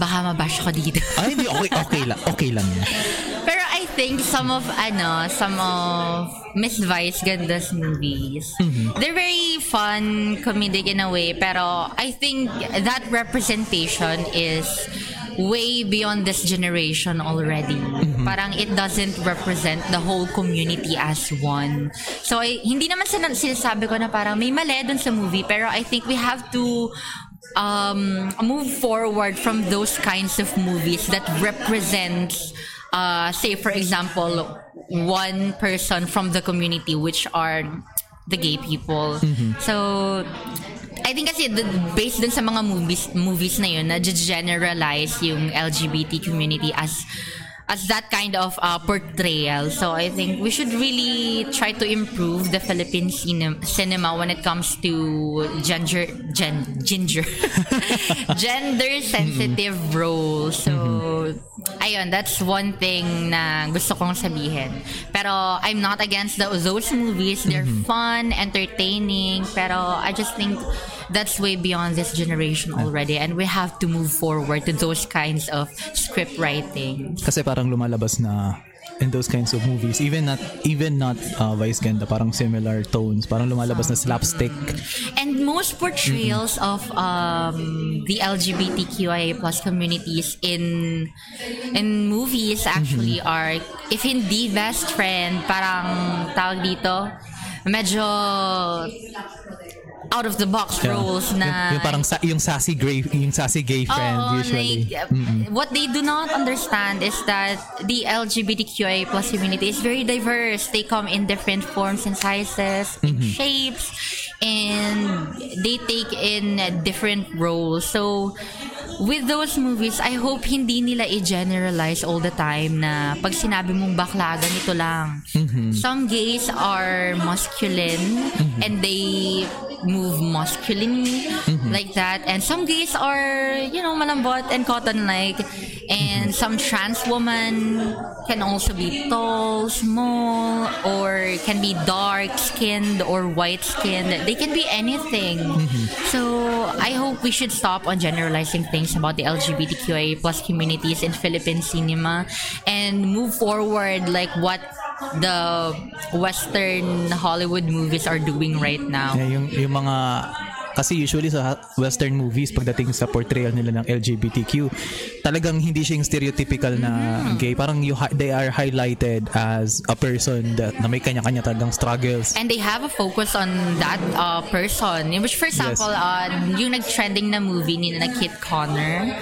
baka mabash ko dito. Ay, hindi. Okay, okay lang. Okay lang yan. Pero think some of, ano, some of Miss Vice Ganda's movies, they're very fun, comedic in a way, pero I think that representation is way beyond this generation already. Parang it doesn't represent the whole community as one. So, I, hindi naman sin- sinasabi ko na parang may mali dun sa movie, pero I think we have to um, move forward from those kinds of movies that represents uh, say for example one person from the community which are the gay people. So I think kasi the, based dun sa mga movies movies na yun na generalize yung LGBT community as as that kind of uh, portrayal. So I think we should really try to improve the Philippine cine- cinema when it comes to gender gen, ginger gender sensitive roles. So ayun, that's one thing na gusto kong sabihin. Pero I'm not against the, those movies. They're fun, entertaining, pero I just think that's way beyond this generation already. And we have to move forward to those kinds of script writing. Kasi parang lumalabas na in those kinds of movies even not even not uh, vice ganda parang similar tones. Parang lumalabas na slapstick. And most portrayals of um, the LGBTQIA plus communities in in movies actually are if hindi best friend parang tawag dito medyo out of the box Yeah. roles na yung, yung parang sa, yung sassy gay yung sassy gay friend Oo, usually like, uh, what they do not understand is that the LGBTQIA plus community is very diverse. They come in different forms and sizes, and shapes, and they take in different roles. So, with those movies, I hope hindi nila i-generalize all the time na pag sinabi mong bakla, ganito lang. Some gays are masculine and they move masculinely mm-hmm. like that. And some gays are, you know, malambot and cotton-like. And mm-hmm. some trans women can also be tall, small, or can be dark-skinned or white-skinned. They can be anything. Mm-hmm. So I hope we should stop on generalizing things about the LGBTQIA plus communities in Philippine cinema and move forward like what the Western Hollywood movies are doing right now. Yeah, yung, yung mga kasi usually sa western movies pagdating sa portrayal nila ng LGBTQ talagang hindi siya yung stereotypical na Mm-hmm. gay parang you they are highlighted as a person that na may kanya-kanya talagang struggles And they have a focus on that uh, person. Which, for example, uh, yung nag-trending na movie ni na Kit Connor.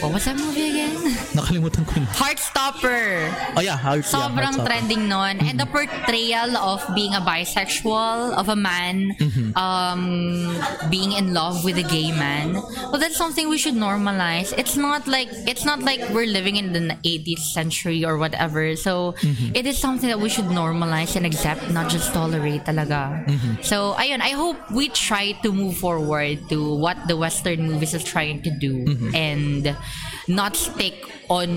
What was that movie again? nakalimutan ko na Heartstopper. oh yeah heart, yeah, Sobrang Heartstopper. trending nun. And the portrayal of being a bisexual, of a man, um, being in love with a gay man. Well, that's something we should normalize. It's not like it's not like we're living in the 80th century or whatever. So mm-hmm. it is something that we should normalize and accept, not just tolerate talaga. Mm-hmm. So ayun, I hope we try to move forward to what the Western movies are trying to do mm-hmm. and not stick on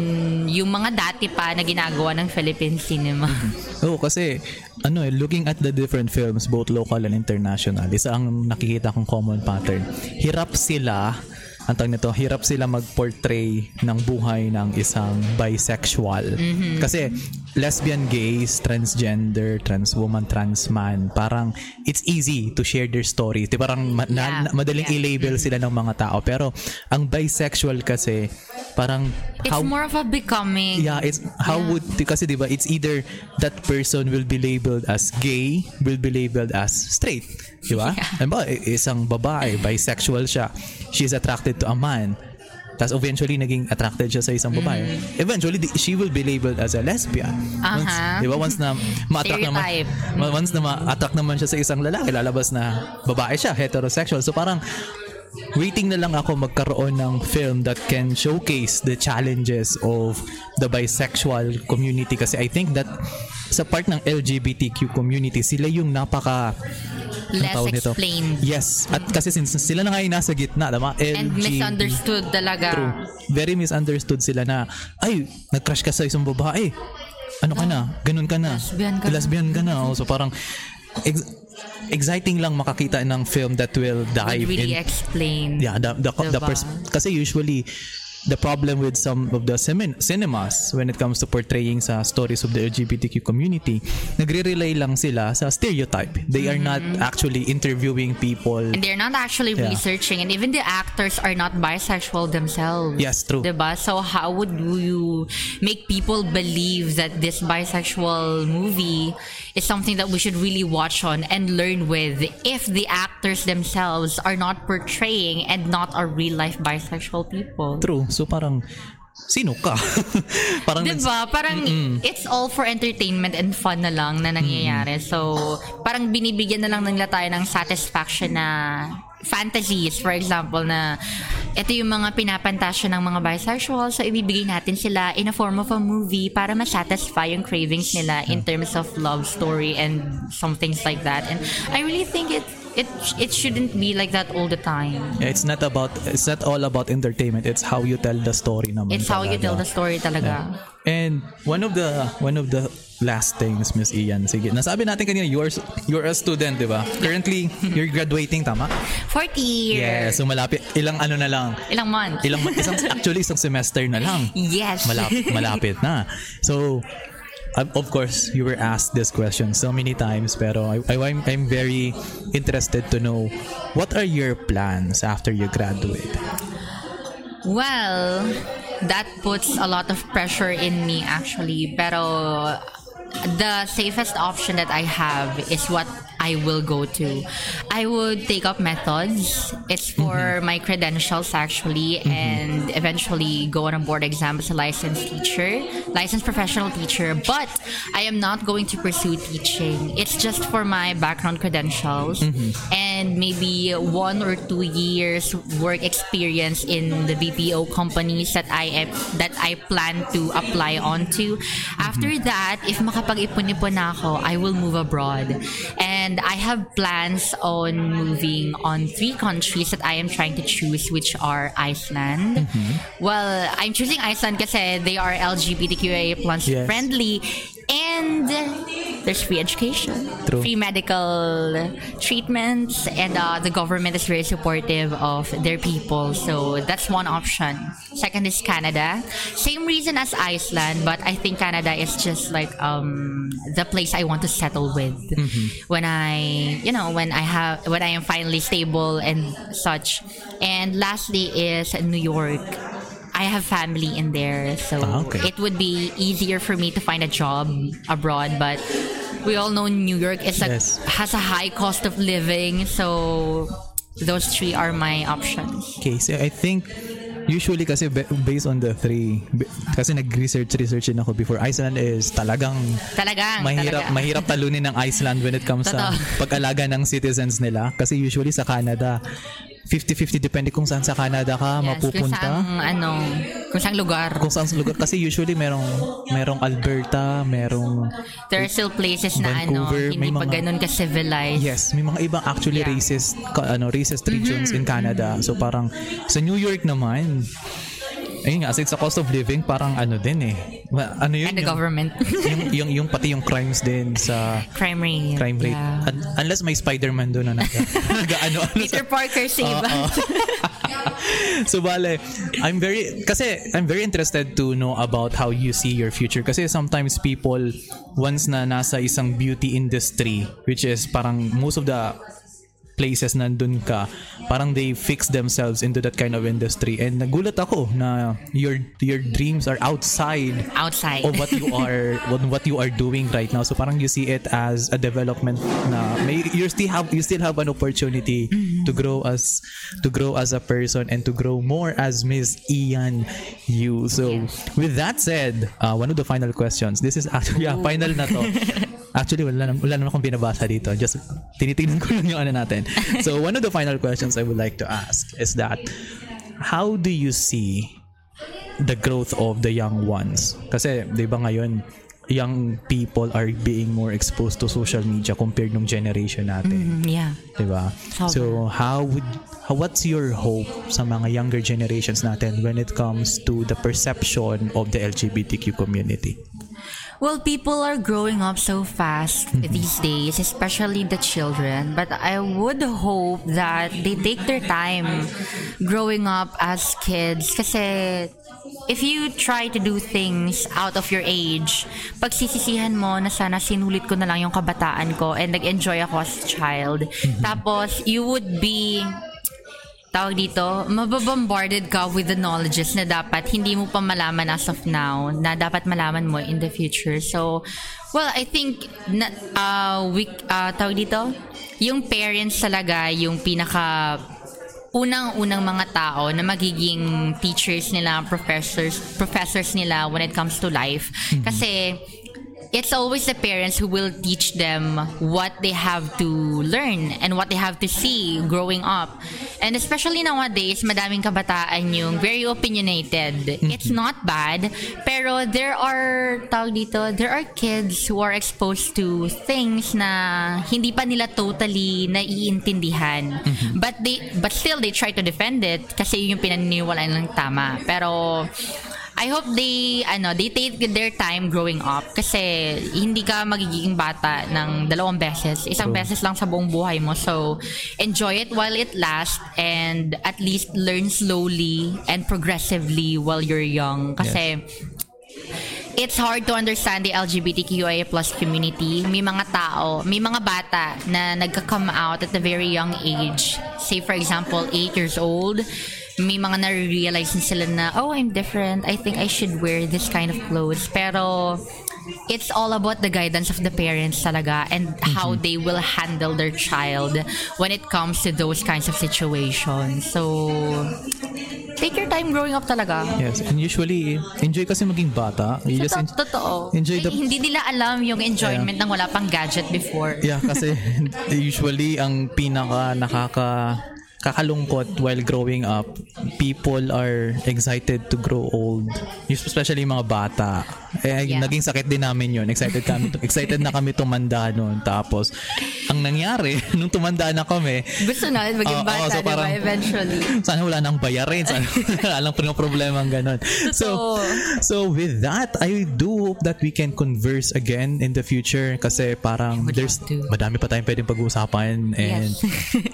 yung mga dati pa na ginagawa ng Philippine cinema. Oo, kasi ano eh, looking at the different films, both local and international, isa ang nakikita kong common pattern. Hirap sila ang tawag nito, hirap sila mag-portray ng buhay ng isang bisexual. Kasi lesbian, gays, transgender, trans woman, trans man, parang it's easy to share their story. Di parang ma- Yeah. na- madaling Yeah. i-label sila ng mga tao. Pero ang bisexual kasi, parang It's how more of a becoming. Yeah, it's how would kasi 'di ba it's either that person will be labeled as gay, will be labeled as straight, 'di ba? Yeah. Ano ba, isang babae, bisexual siya. She's attracted to a man. Tapos eventually naging attracted siya sa isang babae. Eventually di- she will be labeled as a lesbian. Once, Mm. Aha. 'di ba? Once na ma-attract naman once na ma-attract naman siya sa isang lalaki, lalabas na babae siya, heterosexual. So parang waiting na lang ako magkaroon ng film that can showcase the challenges of the bisexual community kasi I think that sa part ng LGBTQ community sila yung napaka Less nito? explained. Yes. At kasi since sila na nga yung nasa gitna, tama? And LGB misunderstood talaga. True. Very misunderstood sila na, ay, nag-crush ka sa isang babae. Ano ka na? Ganun ka na. Lesbian ka na. Lesbian ka na. Oh, So parang, ex- exciting lang makakita ng film that will dive Would really in explain. yeah the the, the Diba? pers- kasi usually the problem with some of the cinem- cinemas when it comes to portraying sa stories of the LGBTQ community nagre-rely lang sila sa stereotype they are not Mm-hmm. actually interviewing people And they're not actually Yeah. researching, and even the actors are not bisexual themselves. Yes, true. Diba? So how would you make people believe that this bisexual movie is something that we should really watch on and learn with if the actors themselves are not portraying and not are real life bisexual people? true so parang sino ka parang Diba? Parang it's all for entertainment and fun na lang na nangyayari. So, parang binibigyan na lang nila tayo ng satisfaction na fantasies, for example, na ito yung mga pinapantasya ng mga bisexual, so ibibigay natin sila in a form of a movie para ma-satisfy yung cravings nila in terms of love story and some things like that. And I really think it it it shouldn't be like that all the time. Yeah, it's not about it's not all about entertainment it's how you tell the story naman It's how you talaga. tell the story talaga. And one of the one of the last things, Miss Ian, sige. Nasabi natin kanina, you're, you're a student, di ba? Currently, you're graduating, tama? 40 years. Yes. So malapit, ilang ano na lang, Ilang months. ilang, isang, actually, isang semester na lang. Yes. Malapit, malapit na. So, of course, you were asked this question so many times, pero I, I, I'm, I'm very interested to know, what are your plans after you graduate? Well, that puts a lot of pressure in me actually. Pero the safest option that I have is what I will go to. I would take up methods. It's for mm-hmm. my credentials actually, mm-hmm. and eventually go on a board exam as a licensed teacher, licensed professional teacher. But I am not going to pursue teaching. It's just for my background credentials mm-hmm. and maybe one or two years work experience in the BPO companies that I am that I plan to apply onto. After that, if makapag-ipon-ipon ako, I will move abroad. And I have plans on moving on three countries that I am trying to choose, which are Iceland. Mm-hmm. Well, I'm choosing Iceland because eh, they are LGBTQIA plus Yes. friendly and there's free education, True. free medical treatments, and uh, the government is very supportive of their people. So that's one option. Second is Canada. Same reason as Iceland, but I think Canada is just like um, the place I want to settle with when I, you know, when I have when I am finally stable and such. And lastly is New York. I have family in there, so Ah, okay. it would be easier for me to find a job abroad. But we all know New York is a, Yes. has a high cost of living, so those three are my options. Okay, so I think usually kasi ba- based on the three kasi nag-research research din ako before Iceland is talagang Talagang, mahirap talaga. mahirap talunin ng Iceland when it comes sa Totoo. pag-alaga ng citizens nila kasi usually sa Canada 50-50 depende kung saan sa Canada ka Yes, mapupunta Kung saan, ano, kung saan lugar. kung saan sa lugar kasi usually merong merong Alberta merong There are still places na ano, Vancouver, hindi may pa mga- ganun ka-civilized. Yes, may mga ibang actually Yeah. racist ka- ano racist regions in Canada. So parang sa New York naman ayun nga, as it's a cost of living, parang ano din eh. Ma- Ano yun? And the yung, government. yung, yung, yung pati yung crimes din sa Crime rate. crime rate. Yeah. Un- unless may Spider-Man doon na nag, nag ano, ano Peter Parker save Oo. us. so bale, I'm very kasi I'm very interested to know about how you see your future kasi sometimes people once na nasa isang beauty industry which is parang most of the places nandun ka, parang they fix themselves into that kind of industry. And nagulat ako na your your dreams are outside Outside. of what you are what, what you are doing right now. So parang you see it as a development na may you still have you still have an opportunity to grow as to grow as a person and to grow more as Miss Ian Yu. So with that said, uh, one of the final questions. This is actually yeah, final na to. Actually, wala, na- wala naman akong binabasa dito. Just tinitingnan ko lang yung ano natin. So, one of the final questions I would like to ask is that, how do you see the growth of the young ones? Kasi, di ba ngayon, young people are being more exposed to social media compared nung generation natin. Mm, yeah. Di ba? So, how would how, what's your hope sa mga younger generations natin when it comes to the perception of the LGBTQ community? Well, people are growing up so fast these days, especially the children. But I would hope that they take their time growing up as kids. Kasi if you try to do things out of your age, pagsisisihan mo na sana sinulit ko na lang yung kabataan ko and nag-enjoy ako as a child. Tapos, you would be tawag dito, mababombarded ka with the knowledges na dapat hindi mo pa malaman as of now, na dapat malaman mo in the future. So, well, I think, na, uh, we, uh, tawag dito, yung parents talaga yung pinaka unang-unang mga tao na magiging teachers nila, professors, professors nila when it comes to life. Kasi, it's always the parents who will teach them what they have to learn and what they have to see growing up. And especially nowadays, madaming kabataan yung very opinionated. It's not bad, pero there are, tawag dito, there are kids who are exposed to things na hindi pa nila totally naiintindihan. But they, but still they try to defend it kasi yun yung pinaniniwalaan ng tama. Pero, I hope they ano they take their time growing up kasi hindi ka magiging bata ng dalawang beses. Isang True. beses lang sa buong buhay mo. So enjoy it while it lasts and at least learn slowly and progressively while you're young kasi it's hard to understand the LGBTQIA plus community. May mga tao, may mga bata na nagka-come out at a very young age. Say for example, 8 years old. May mga na-realize na sila na, oh, I'm different. I think I should wear this kind of clothes. Pero it's all about the guidance of the parents talaga and how they will handle their child when it comes to those kinds of situations. So, take your time growing up talaga. Yes, and usually, enjoy kasi maging bata. You just en- to- totoo. enjoy the- Eh, hindi nila alam yung enjoyment ng wala pang gadget before. Yeah, kasi usually ang pinaka nakaka kakalungkot while growing up, people are excited to grow old. Especially mga bata. Eh, Yeah. naging sakit din namin yun. Excited kami, excited na kami tumanda noon. Tapos, ang nangyari, nung tumanda na kami, Gusto natin maging Oo, bata, so di ba, parang- eventually. sana wala nang bayarin. Sana wala lang po problema ang ganon. So, so with that, I do hope that we can converse again in the future kasi parang there's madami pa tayong pwedeng pag-uusapan and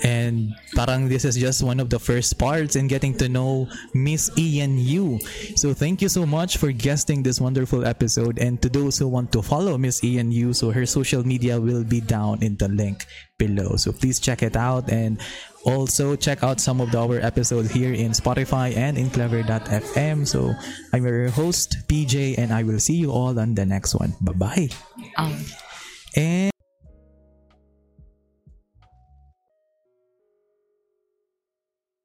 and parang this is just one of the first parts in getting to know Miss Ian Yu. So thank you so much for guesting this wonderful episode and to those who want to follow Miss Ian Yu, so her social media will be down in the link below. So please check it out and also check out some of the, our episodes here in Spotify and in clever.fm. So I'm your host, PJ, and I will see you all on the next one. Bye bye. Um, And